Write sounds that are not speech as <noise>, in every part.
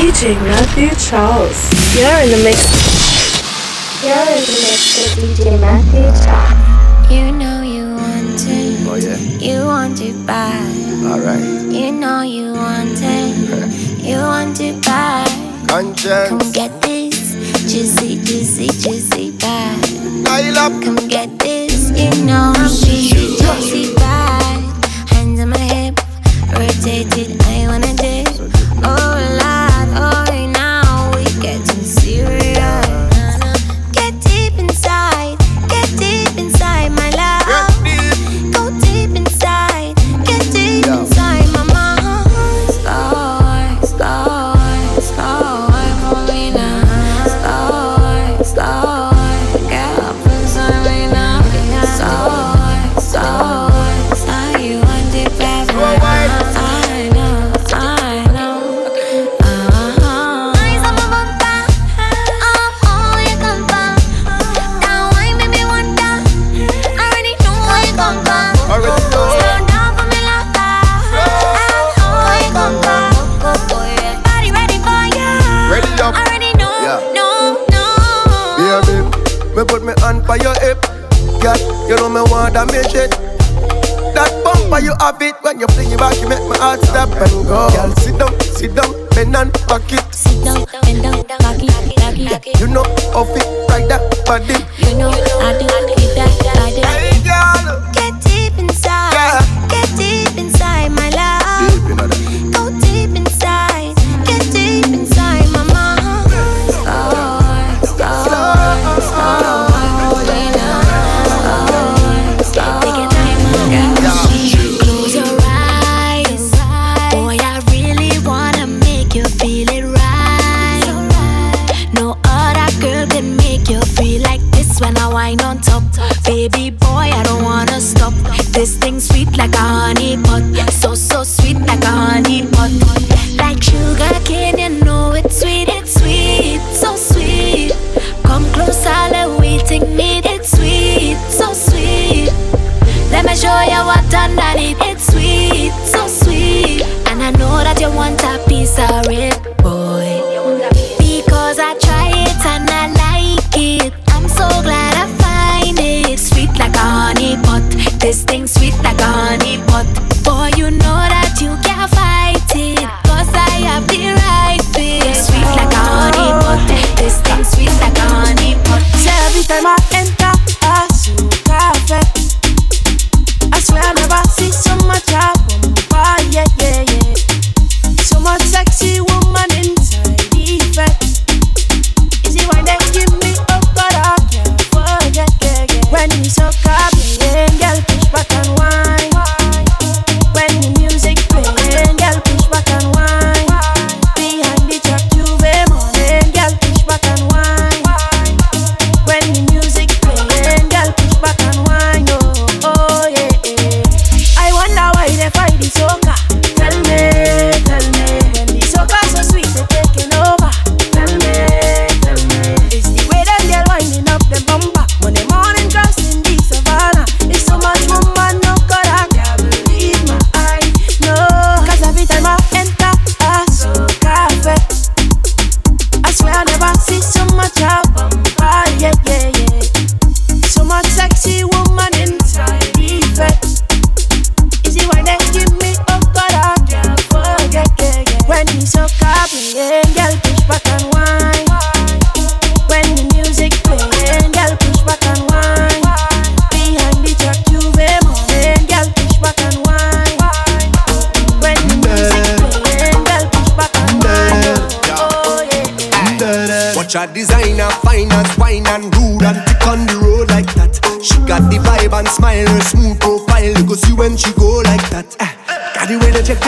DJ Matthew Charles. You're in the mix. You're in the mix with DJ Matthew Charles. You know you want it. Oh yeah. You want it bad. Alright. You know you want it. Okay. You want it bad. Konshens. Come get this. Juicy, juicy, juicy bad. Dial up. Come get this. You know I'm juicy, juicy bad. Hands on my hip. Rotated. I wanna dip.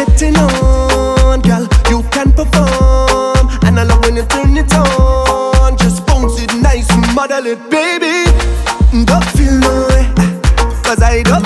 getting on, girl. You can perform, and I love when you turn it on. Just bounce it nice, model it, baby. Don't feel no way, cause I don't.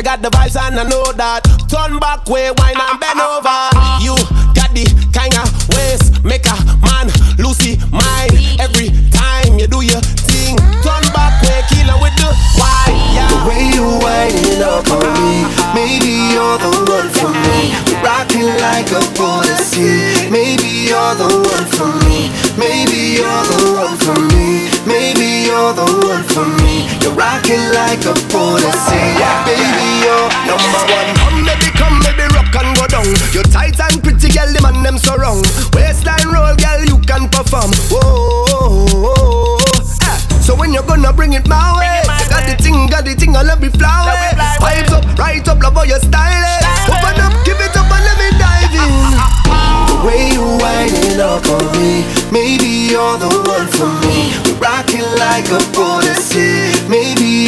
You got the vibes and I know that. Turn back way, wine and bend over. You got the kind of ways make a man Lucy mine. Every time you do your thing, turn back way, killer with the wine. The way you wind up on me, maybe you're the one for me. Rocking like a policy. Maybe you're the one for me. Maybe you're the one for me. Maybe you're the one for me. You're rocking like a policy. Baby, you're number one. Come baby, come baby, rock and go down. You're tight and pretty, girl, the man them so wrong. Waistline roll, girl, you can perform. Whoa. Eh, So when you're gonna bring it my way, you got the thing, got the thing, I love it fly. Vibes up, right up, love how you style. Open up, give it up and let me dive in. <laughs> The way you winding up on me, maybe you're the one for me. Rocking like a policy.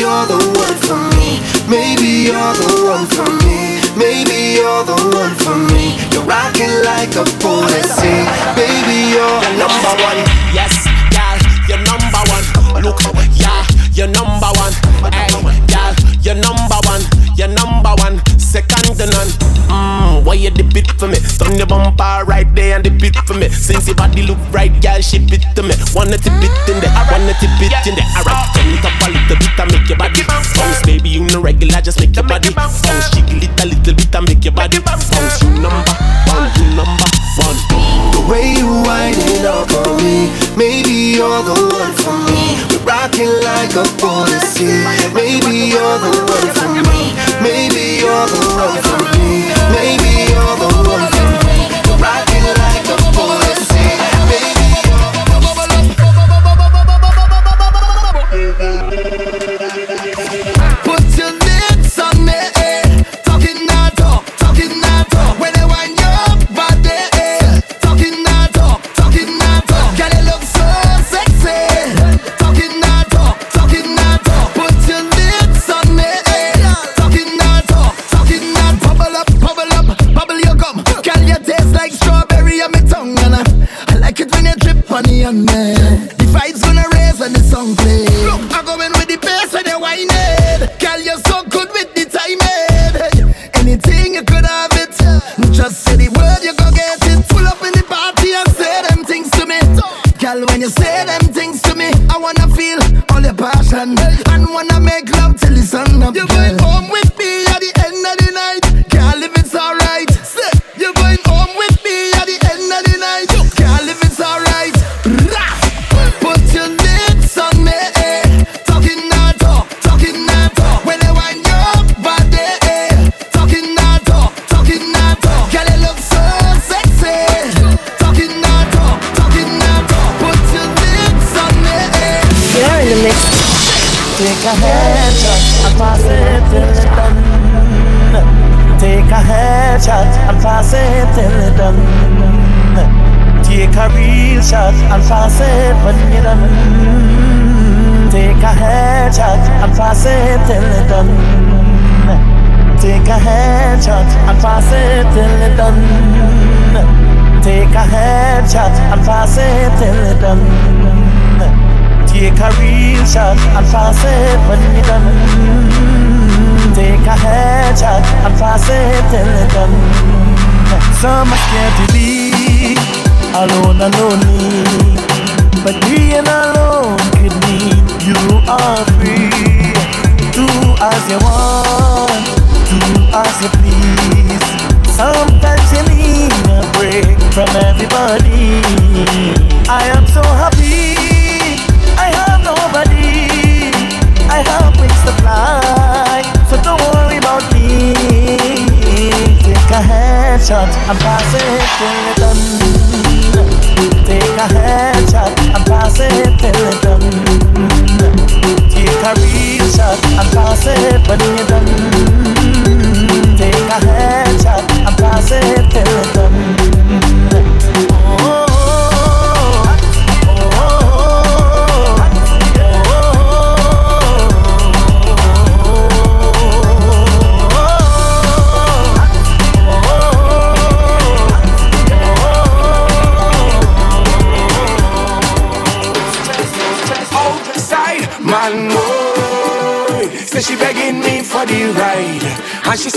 Maybe you're the one for me. Maybe you're the one for me. Maybe you're the one for me. You're rocking like a policy. Baby, you're number one. Yes, girl, you're number one. Look, at yeah, you're number one. Hey, girl, you're number one. You're number one. Second to none. Why you dip it for me? Turn your bumper right there and dip it for me. Since your body look right, girl, ship it to me. Wanna tip it in there, wanna tip it in there. Alright, turn it up a little bit and make your body bounce, baby. You know regular, just make your body bounce. Jiggle it a little bit and make your body bounce. You number one, you number one. The way you winding up on me, maybe you're the one for me. We're rocking like a policy. Maybe you're the one for me. Maybe you're the one for me. Maybe you're the one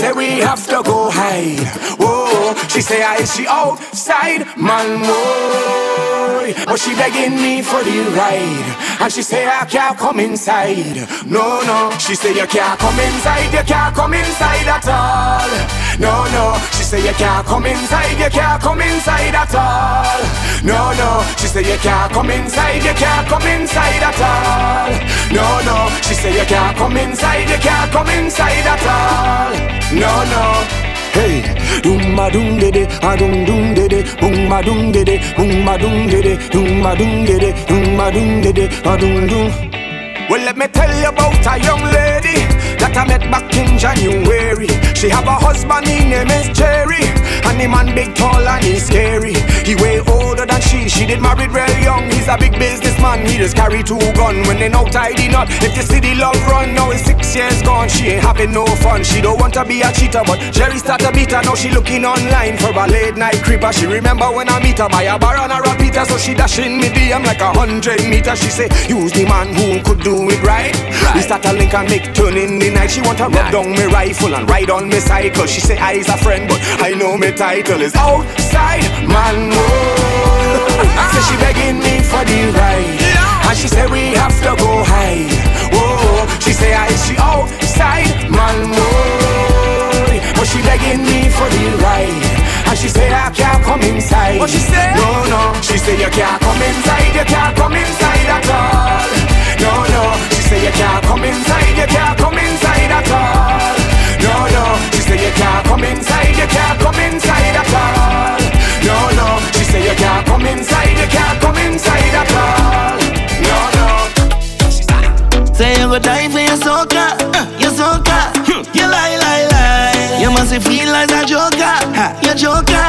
say we have to go hide. Whoa, she say I is she outside, man, boy. But she begging me for the ride, and she say I can't come inside. No, no, she say you can't come inside, you can't come inside at all. No, no, say you can't come inside, you can't come inside at all. No, no, she say you can't come inside, you can't come inside at all. No, no, she say you can't come inside, you can't come inside at all. No, no. Hey, doom ba doom de de, a doom doom de de, boom ba doom de de, boom ba doom de de, doom ba doom de de, doom ba doom de de, a doom doom. Well, let me tell you about a young lady I met back in January. She have a husband, his name is Jerry, and the man big, tall, and he's scary. He way older than she, she did married real young. He's a big businessman, he just carry two gun when they no tidy not. If you see the love run, now it's six years gone. She ain't having no fun. She don't want to be a cheater, but Jerry start to beat her. Now she looking online for a late night creeper. She remember when I meet her by a bar on a repeater, so she dashing me DM like a hundred meters. She say, use the man who could do it right. We start a link and make turn in the night. She want to rub down me rifle and ride on me cycle. She say I's a friend, but I know me title is outside man. Whoa. <laughs> say she begging me for the ride, and she say we have to go hide. Whoa, she say I she outside man. Whoa. But she begging me for the ride, and she say I can't come inside. What she say? No, no, she say you can't come inside, you can't come inside at all. No, no, she say you can't come inside, you can't come inside at all. No, no, she say you can't come inside, you can't come inside at all. No, no, she say you can't come inside, you can't come inside at all. No, no. Say you go die for your soca, uh, your soca. You lie, lie, lie. You must feel like a joker, you joker.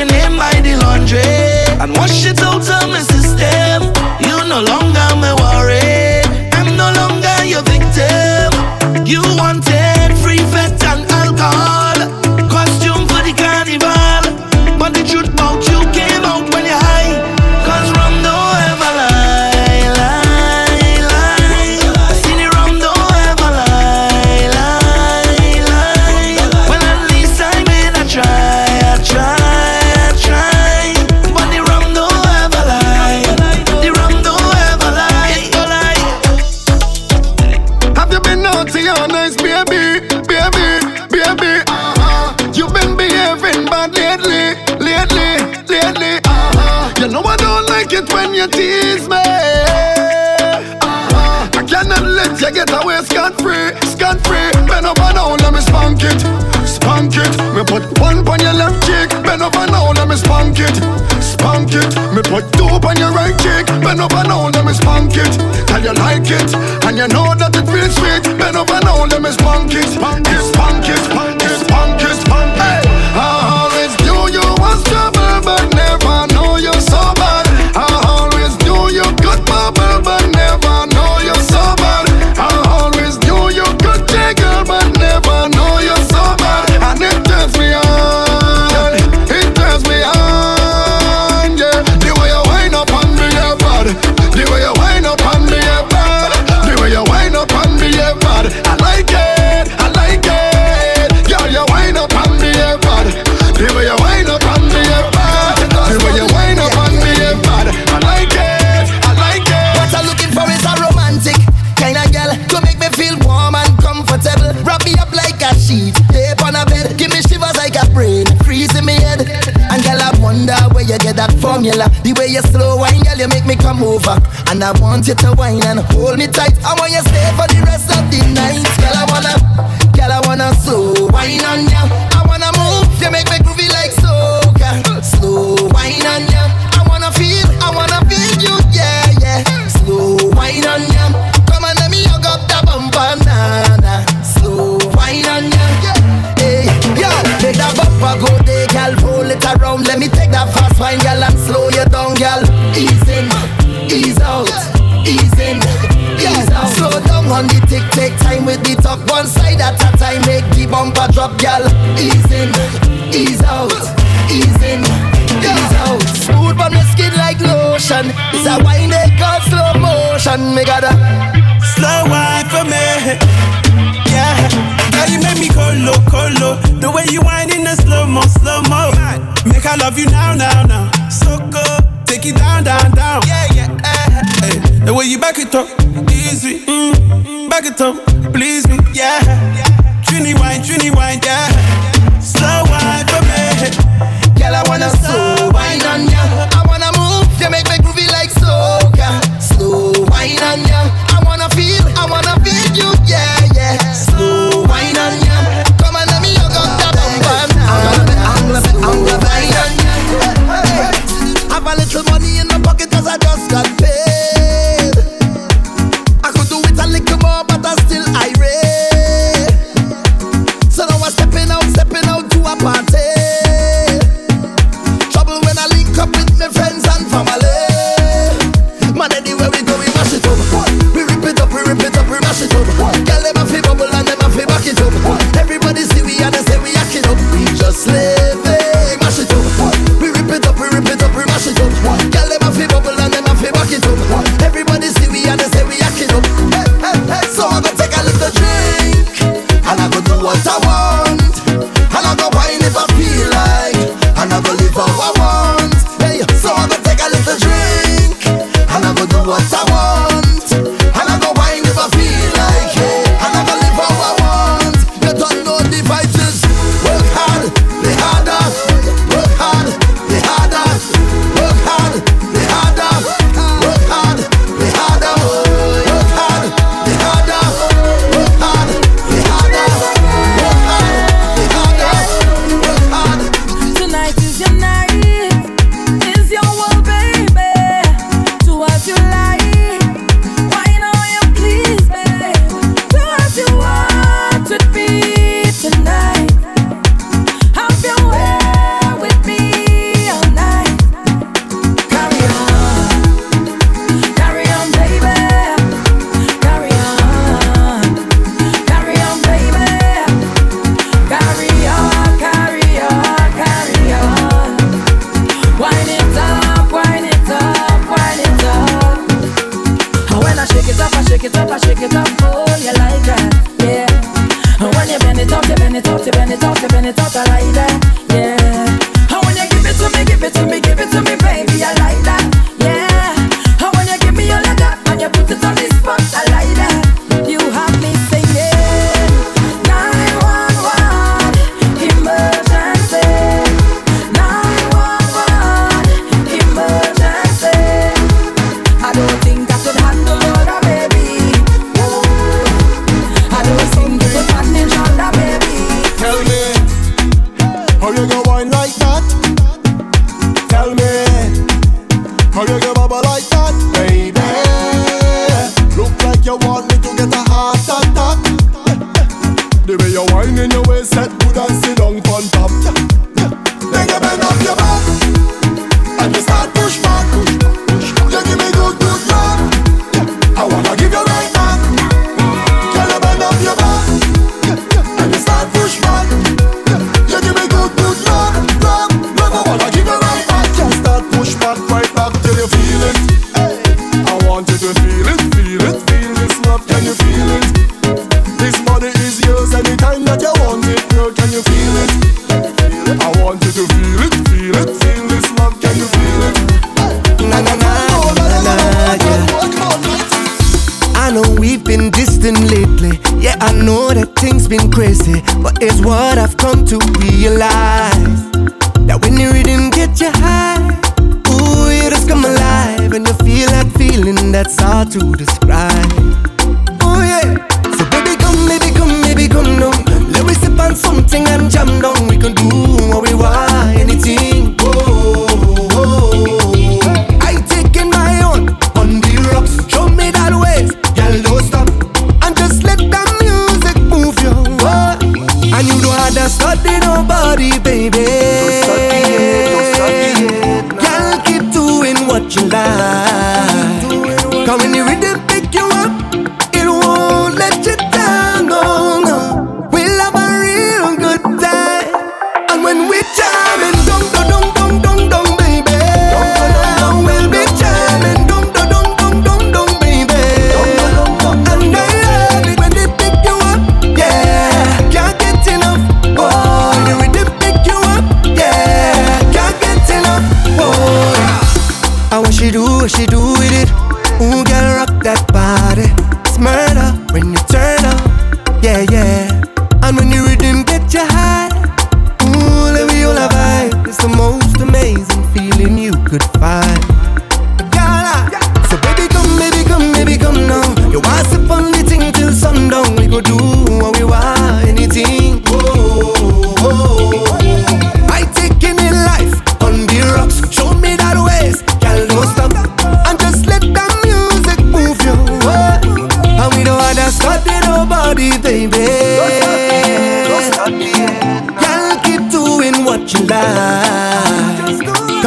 Your name by the laundry and wash it out of my system. You no longer my worry. I'm no longer your victim. You wanted you get that formula. The way you slow wine, girl, you make me come over. And I want you to wine and hold me tight. I want you stay for the rest of the night. Girl, I wanna, girl, I wanna slow wine on you. I wanna move, you make me take time with the talk One side at a time, make the bumper drop, girl. Ease in, ease out, ease in, ease out. Smooth on the skin like lotion. It's a wine they call slow motion. Me gotta Slow wine for me. Yeah. Girl, you make me colo, colo. The way you wind in the slow-mo, slow-mo Make I love you now, now, now. So go, Take it down, down, down. Yeah, yeah, eh, eh. The way you back it up. Easy. Mm back it up, please me, yeah. Trini wine, Trini wine, yeah. Slow wine for me, girl. I wanna slow wine on ya. I wanna move, you make me groovy.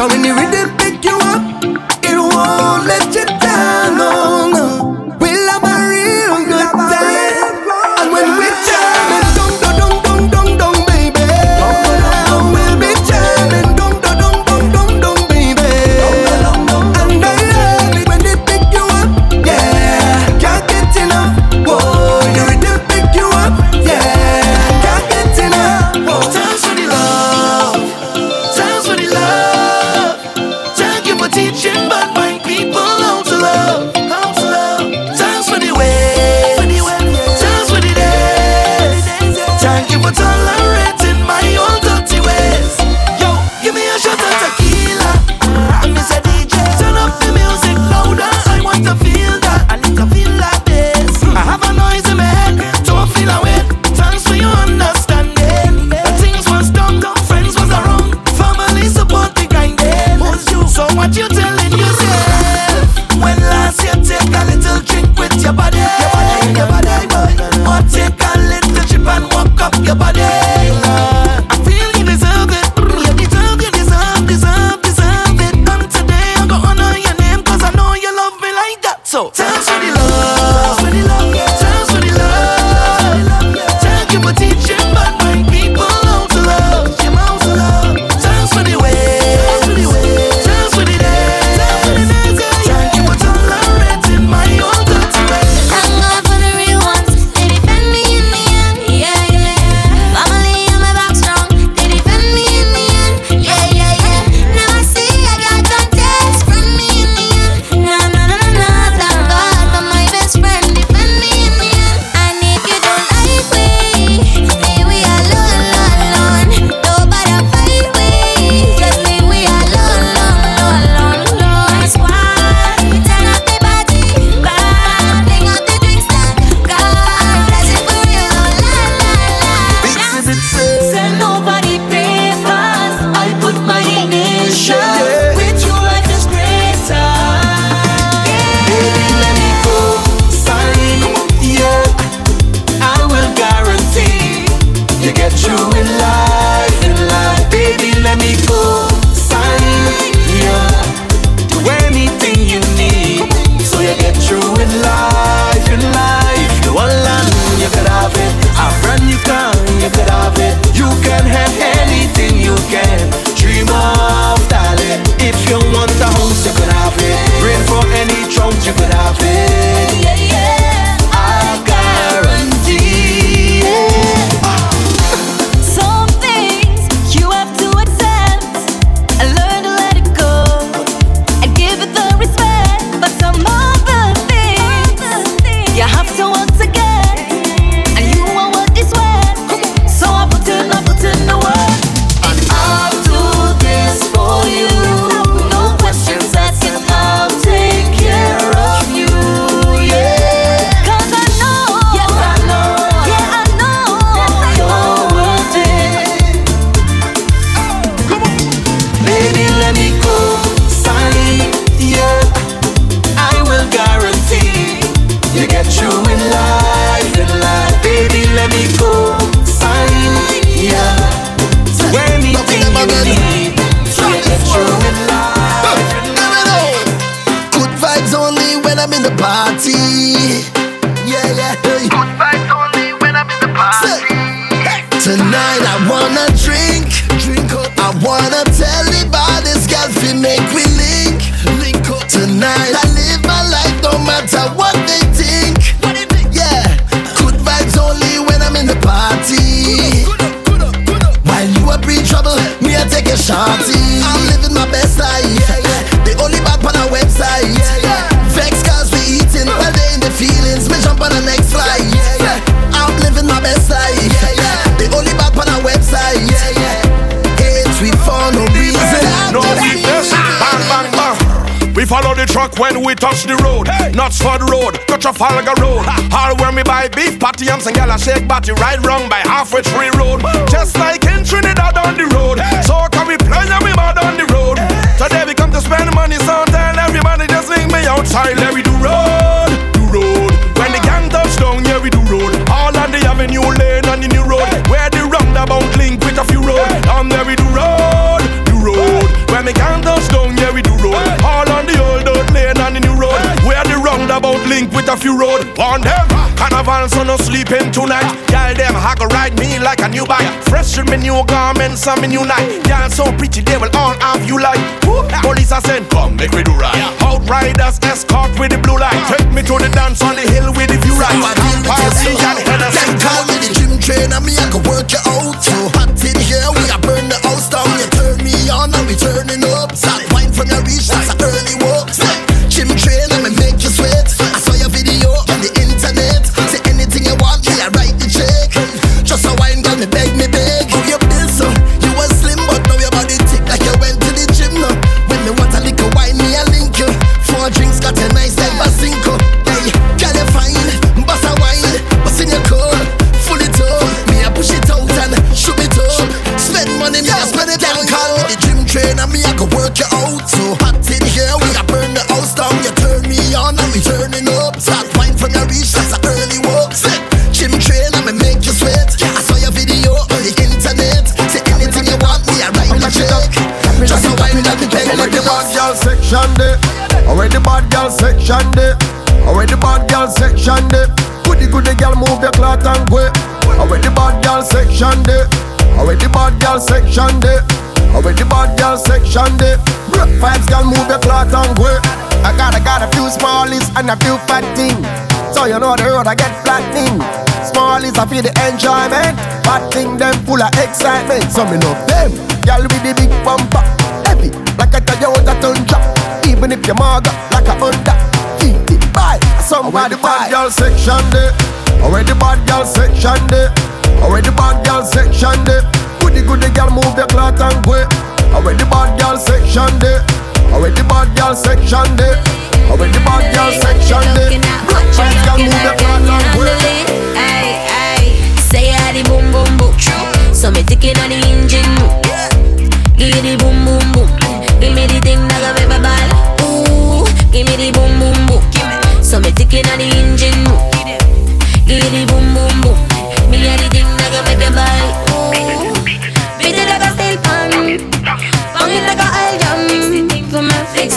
Come when the truck when we touch the road. For the road, cut Trafalgar Road. All where me buy beef patty and some gala shake body right wrong by halfway tree road. Just like in Trinidad on the road. So can we play and we mad on the road. Today we come to spend money, so tell everybody just link me outside. Let we do road, do road. When the gang touch down, yeah we do road. All on the avenue lane on the new road. Where the roundabout link with a few road. On there um, we do road, do road. When the gang touch link with a few road. On them, carnival so no sleeping tonight. Y'all them haggle ride me like a new bike. Fresh with me new garments and me new night. Y'all so pretty they will all have you like. Police are saying come make we do right. Outriders escort with the blue light. Take me to the dance on the hill with the view right. Party and Hennessy. Them call me the gym trainer, me I can work you out. So hot in here, we a burn the house down. You turn me on and we turning up. Girl section there. Already bad girl section. Bruh, Vibes girl move your cloth and go. I got I got a few smallies and a few fat things. So you know the road I get flattening. Smallies, I feel the enjoyment. Fat thing them full of excitement. So me love them. Girl with the big bumper. Heavy like a Toyota Tundra. Even if you're maga like a Honda. 50 buy somebody bad girl section there. Already bad girl section there. Already bad girl section there. Goody goody girl move your cloth and go. Already bad girl section there. Already bad girl section there. Already bad girl section there. Bad girl move your cloth and go. Ay, say I the boom boom boom. So me ticking on the engine. Give me the boom boom boom. Give me the thing like a paper ball. Ooh, give me the boom boom boom. So me ticking on the engine.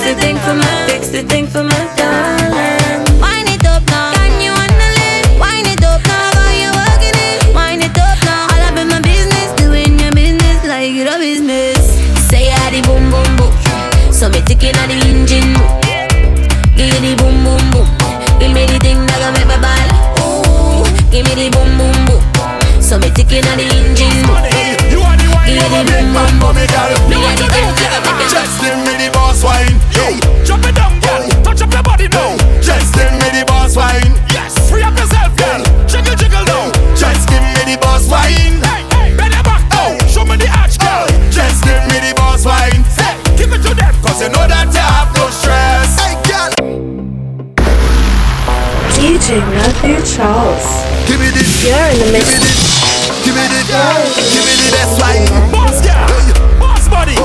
The thing for me, fix the thing for me, darling. It up now. Can you handle it? It up now. You working it? It up now. All my business, doing your business like. Say I the boom boom boom. So me ticking on the engine. Give me the boom boom boom. Give me the thing that make ball. Ooh, give me the boom boom boom. So me ticking on the engine. Hey, drop it down, girl. Touch up your body now. Just give me the boss wine. Yes, free up yourself, girl. Jiggle, jiggle now. Just give me the boss wine. Hey, hey, bend your back. Oh, show me the arch, girl. Just give me the boss wine. Hey, give it to them, cause you know that you have no stress. Hey, girl. DJ Matthew Charles. Give me this. You're in the mix. Give me the. Give me the best wine. Boss girl, boss body,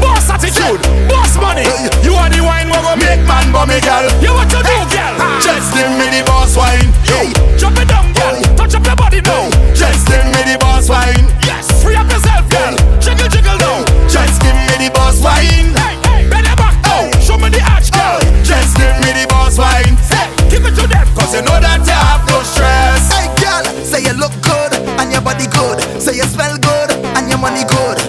boss attitude, money. Uh, you are the wine what go make man bummy, girl. You what you hey. do, girl? Just give me the boss wine. Hey. Jump it down, girl. Touch up your body now. Just give me the boss wine. Yes, free up yourself, girl. Hey. Jiggle, jiggle now. Just give me the boss wine. Hey. Bend your back. Show me the arch, girl. Just give me the boss wine. Hey. Give it to them, cause you know that you have no stress. Hey, girl, say you look good and your body good. Say you smell good and your money good.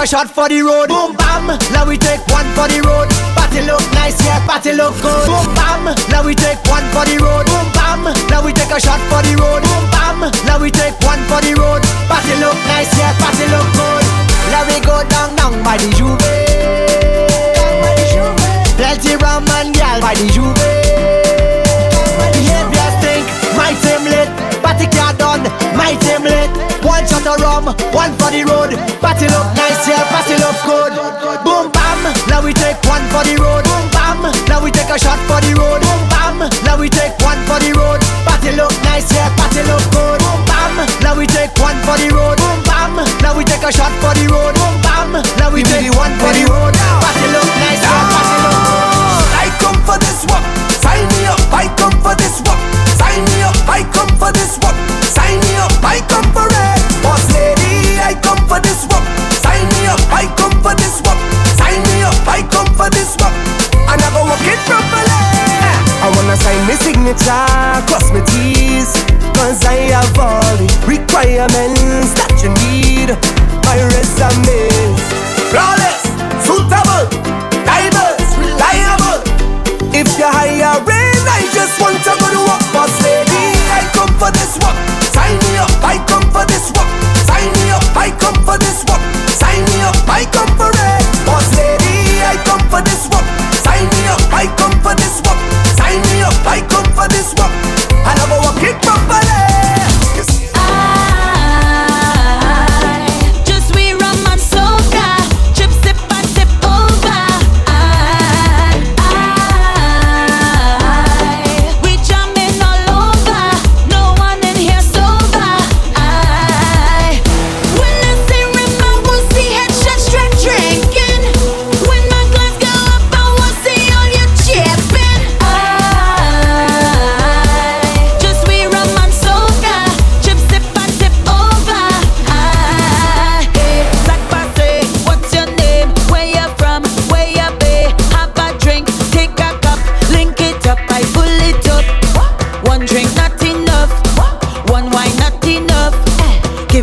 a shot for the road. Boom bam, now we take one for the road. Party look nice, yeah, party look good. Boom bam, now we take one for the road. Boom bam, now we take a shot for the road. Boom bam, now we take one for the road. Party look nice. one for the road. Battle up nice, yeah, pass it up good. Boom bam, now we take one for the road. Boom bam, now we take a shot for the road. Boom bam, now we take one for the road. Battle up nice, yeah, battle up good. Boom bam, now we take one for the road. Boom bam, now we take a shot for the road. Boom bam, now we take one for the road. me jaw, cross my T's. Cause I have all the requirements that you need My resume. Flawless, suitable, diverse, reliable. If you're hiring, I just want to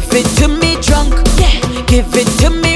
Give it to me drunk. Yeah. Give it to me.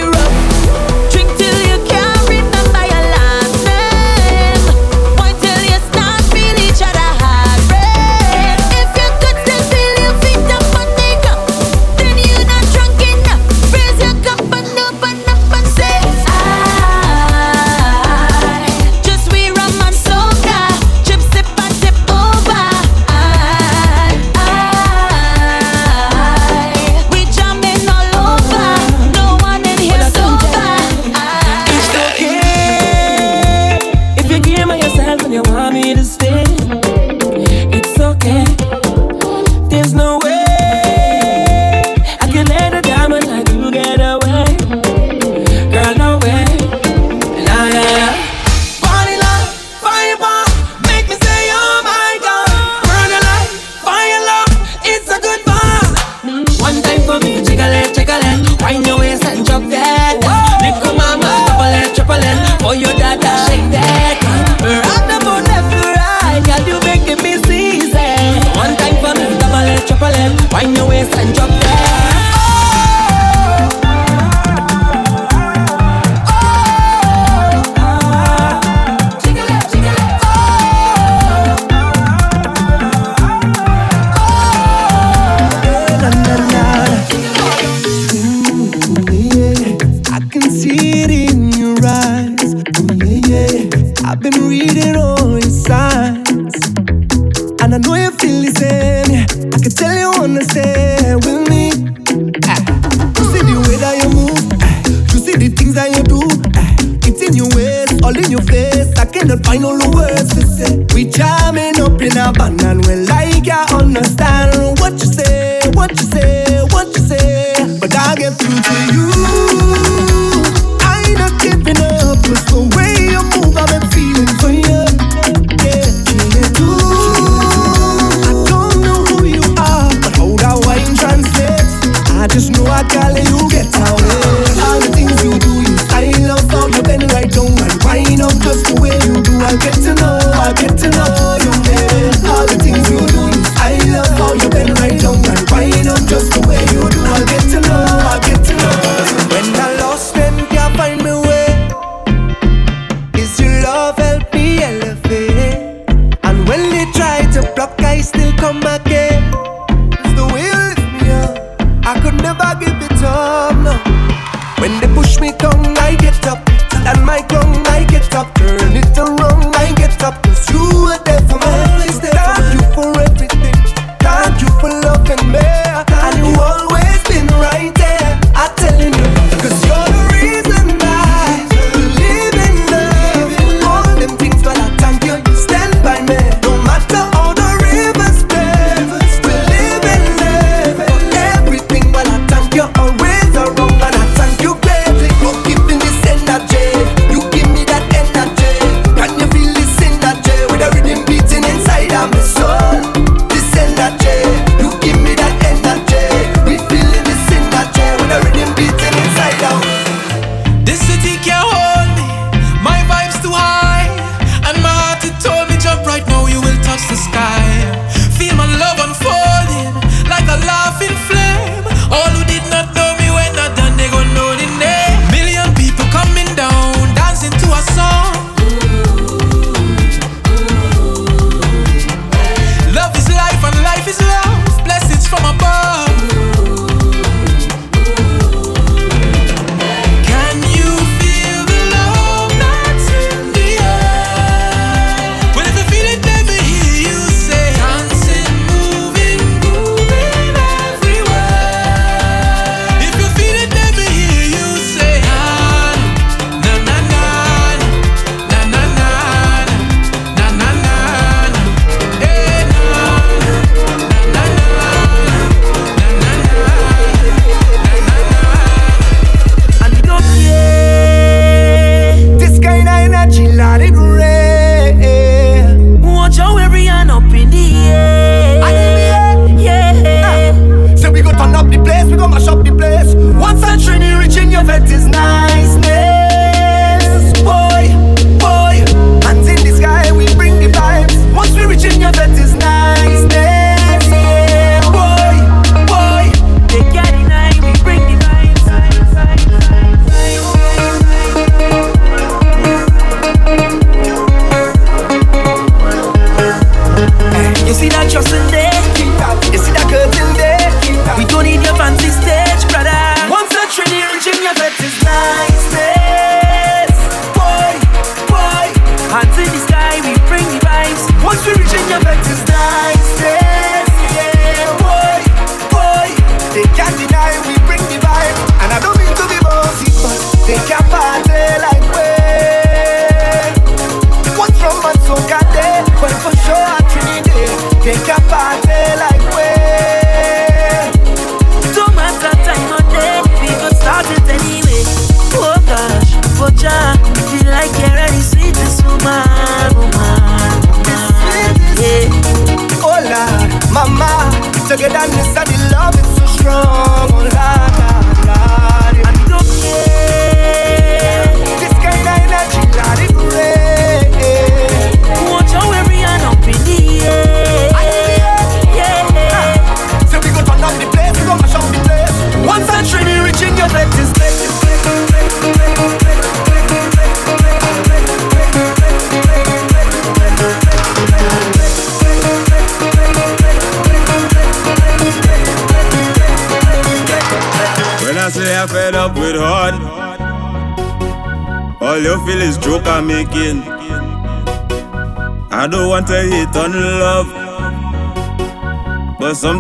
bad girl, you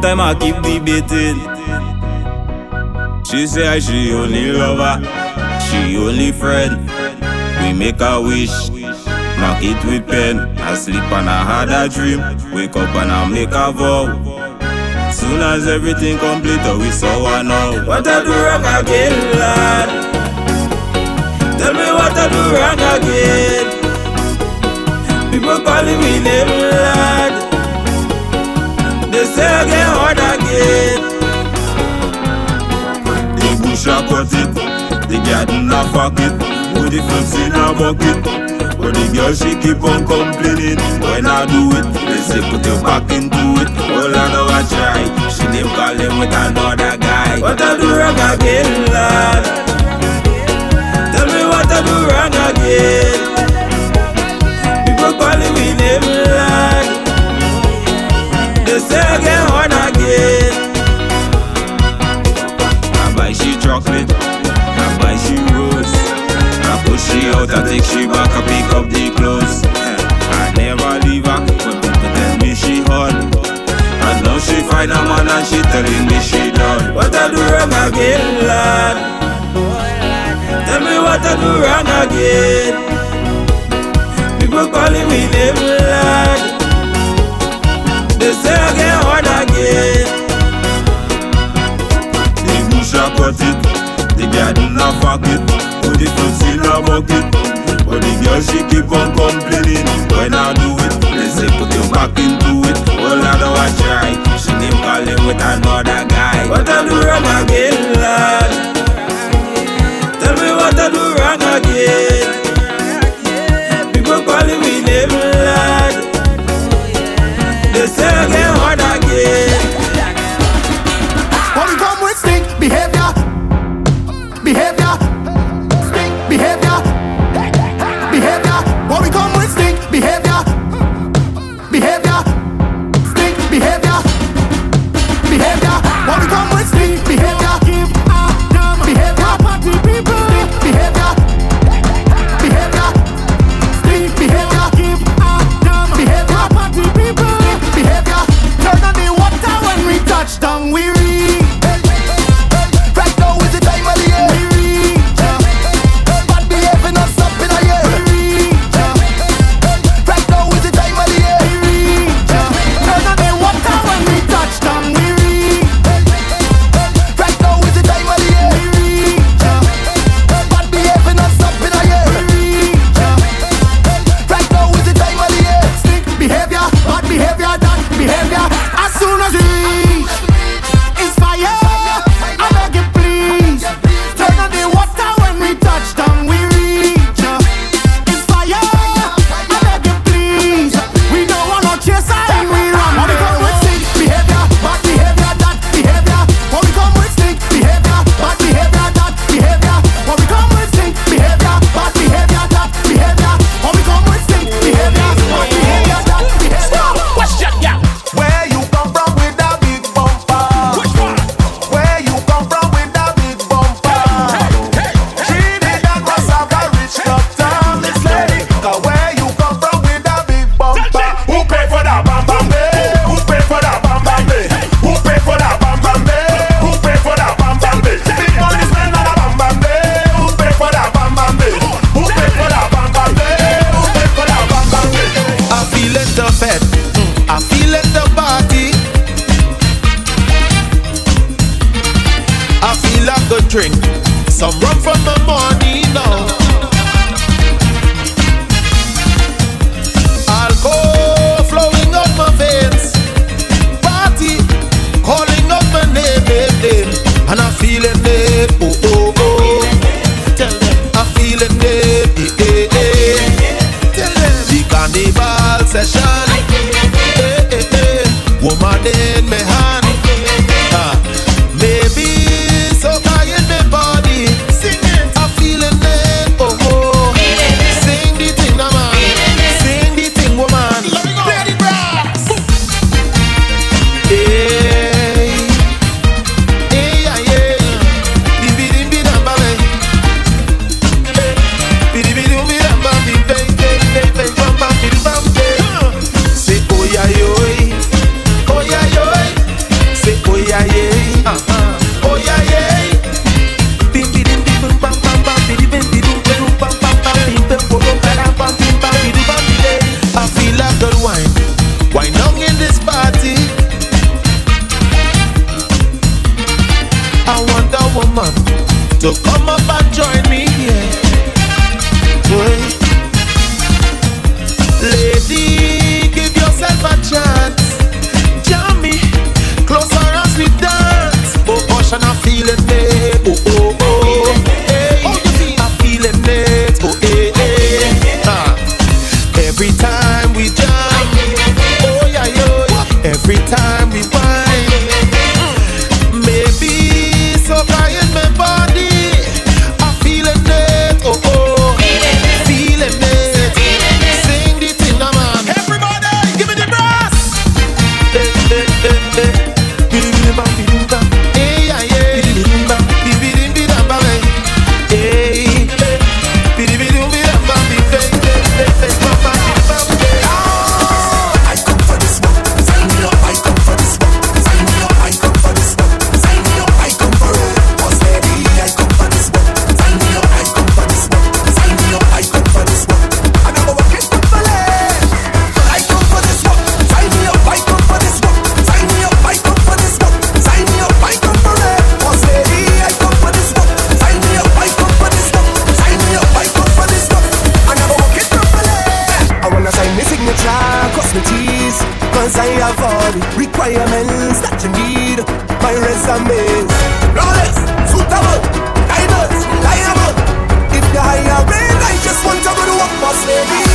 time I keep debating. She say she only lover, she only friend. We make a wish, mark it with pen. I sleep and I had a dream, wake up and I make a vow. Soon as everything complete, oh, we saw her now. What I do wrong again, lad? Tell me what I do wrong again. People calling me name, lad. Chè gen hard again. De bouch a kotit De gaden la fakit Ou de flips in a bucket. But the girl she keep on complaining When I do it They say put your back into it. All I know I try. She name calling with another guy. What I do wrong again lad? Tell me what I do wrong again. People calling me name lad the second one again. I buy she chocolate, I buy she rose. I push she out, I take she back, I pick up the clothes. I never leave her when people tell me she hot. And now she find a man and she telling me she done. What I do wrong again, lad? Tell me what I do wrong again. People calling me name, lad. They say I get hard again. It, the fuck it, put the in bucket. But the girl she keep on complaining when I do it. They say put your back into it. All I I try. She keep calling with another guy. What I do wrong again, lad? Tell me what I do wrong again. my day me. have all requirements that you need. My resume is flawless, suitable, diverse, reliable. If you hire me, I just want to go to work, boss lady.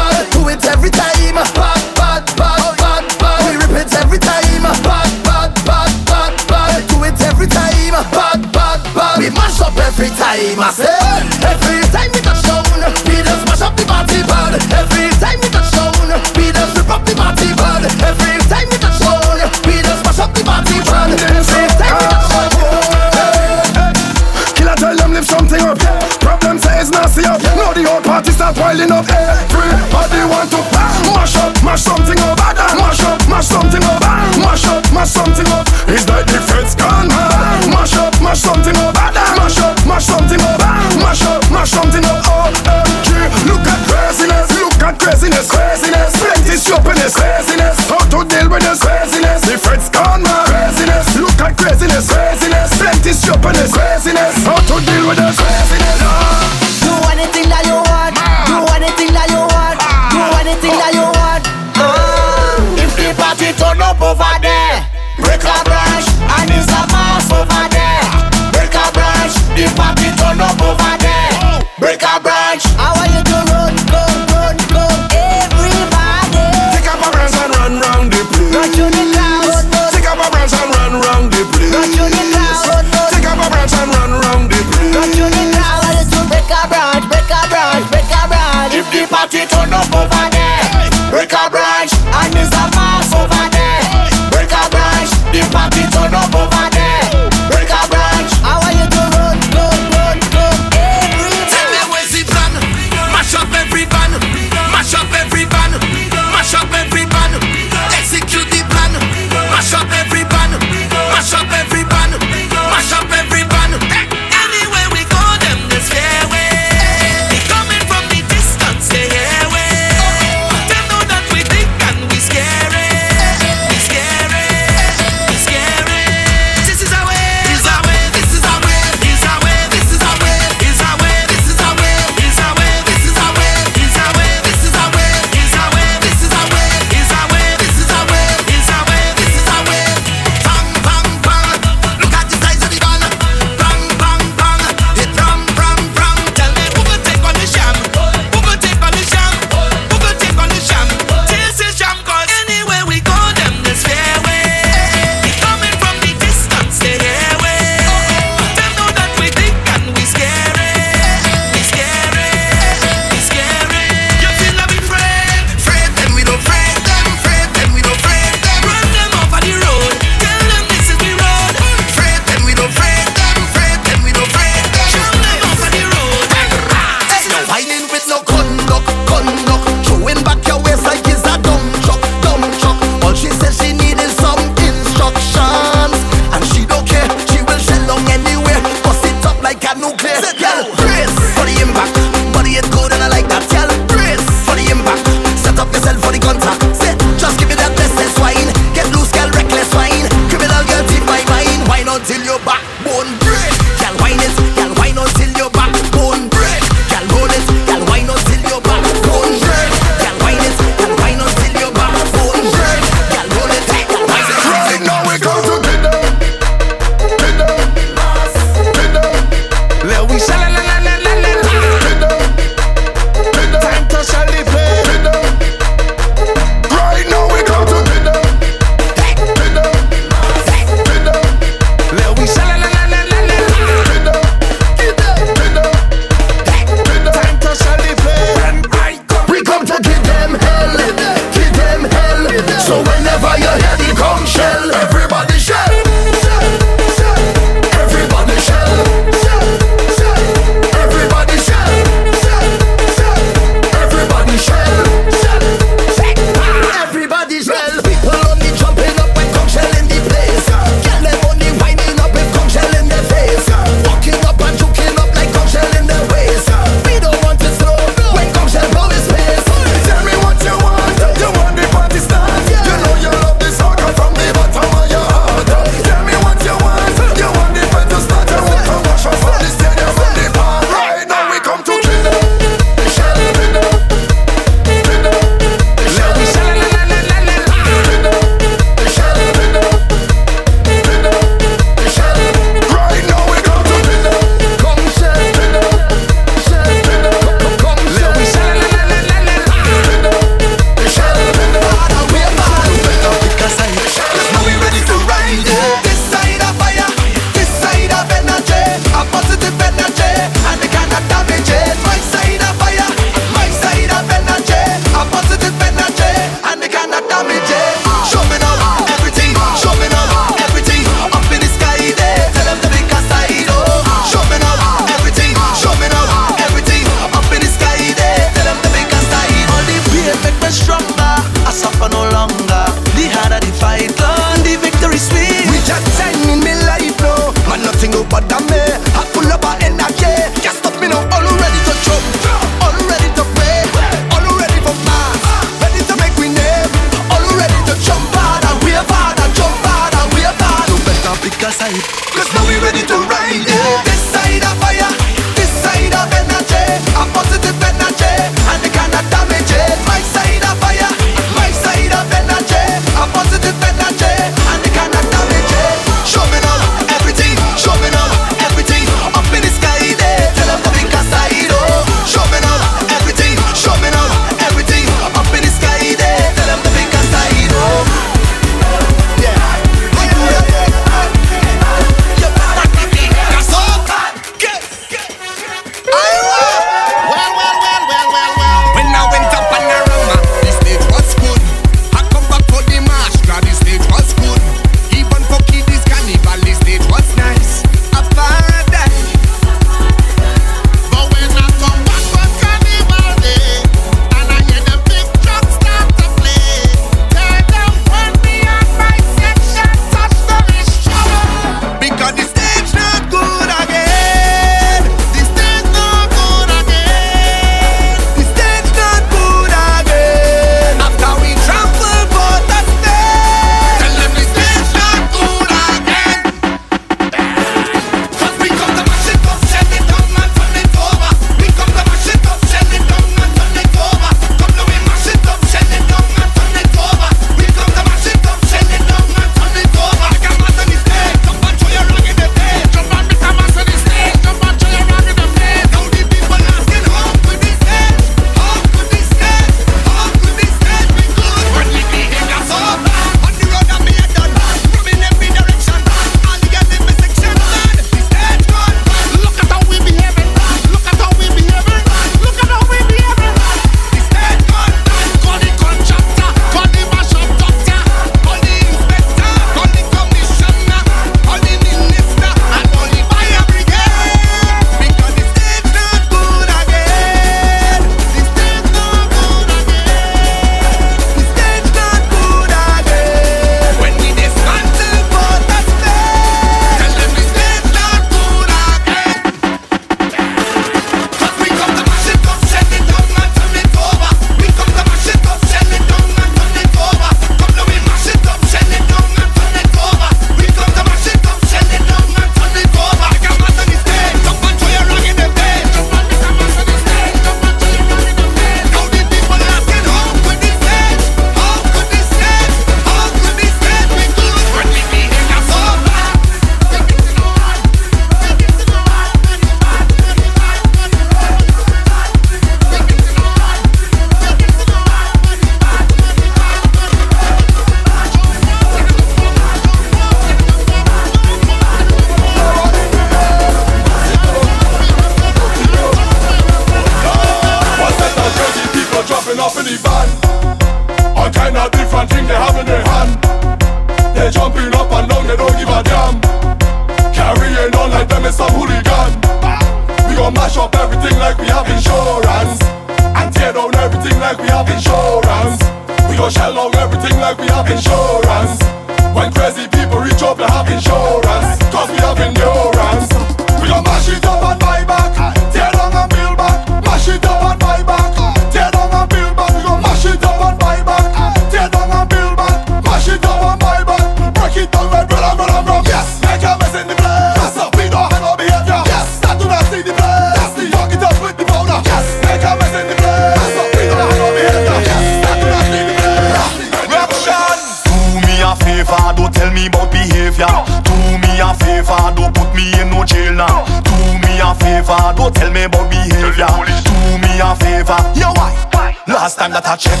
Time that I check,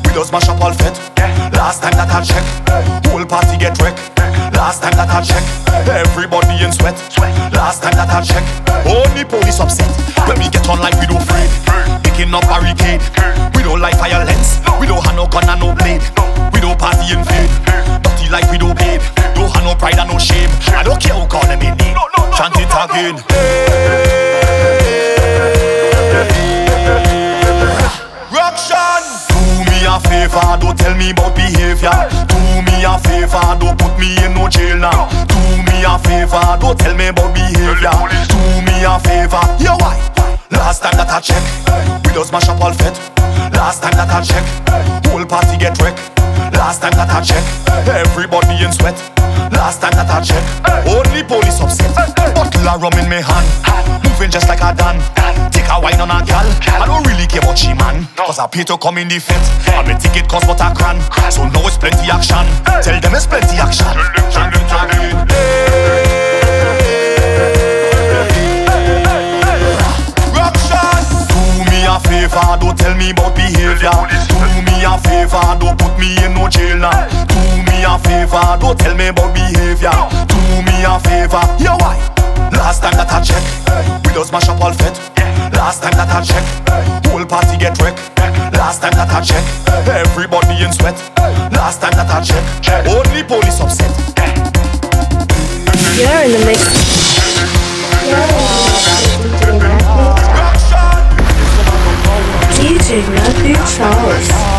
we just mash up all fit. Last time that I check, whole party get wrecked. Last time that I check, everybody in sweat. Last time that I check, only police upset. When we get on like we don't afraid, picking up barricade. We don't like violence, we don't have no gun and no blade. We don't party in vain, dirty like we don't babe. Don't have no pride and no shame. I don't care who call in name. Chant it again. Roction. Behavior. Do me a favor, don't put me in no jail now. Do me a favor, don't tell me about behavior. Do me a favor, yo why? Last time that I check, we just mash up all fit. Last time that I check, whole party get wrecked. Last time that I check, everybody in sweat. Last time that I check, only police upset. Bottle of rum in me hand, moving just like a Dan. Take a wine on a gal, I don't really care about she man. Cause I pay to come in the fit, and the ticket cost but a grand. So now it's plenty action. Tell them it's plenty action. Tell favor, don't tell me about behavior. Do me a favor, don't put me in no jail now. Do me a favor, don't tell me about behavior. Do me a favor, yo why? Last time that I check, we just mash up all fit. Last time that I check, whole party get wrecked. Last time that I check, everybody in sweat. Last time that I check, only police upset. You're in the mix. DJ Matthew Charles.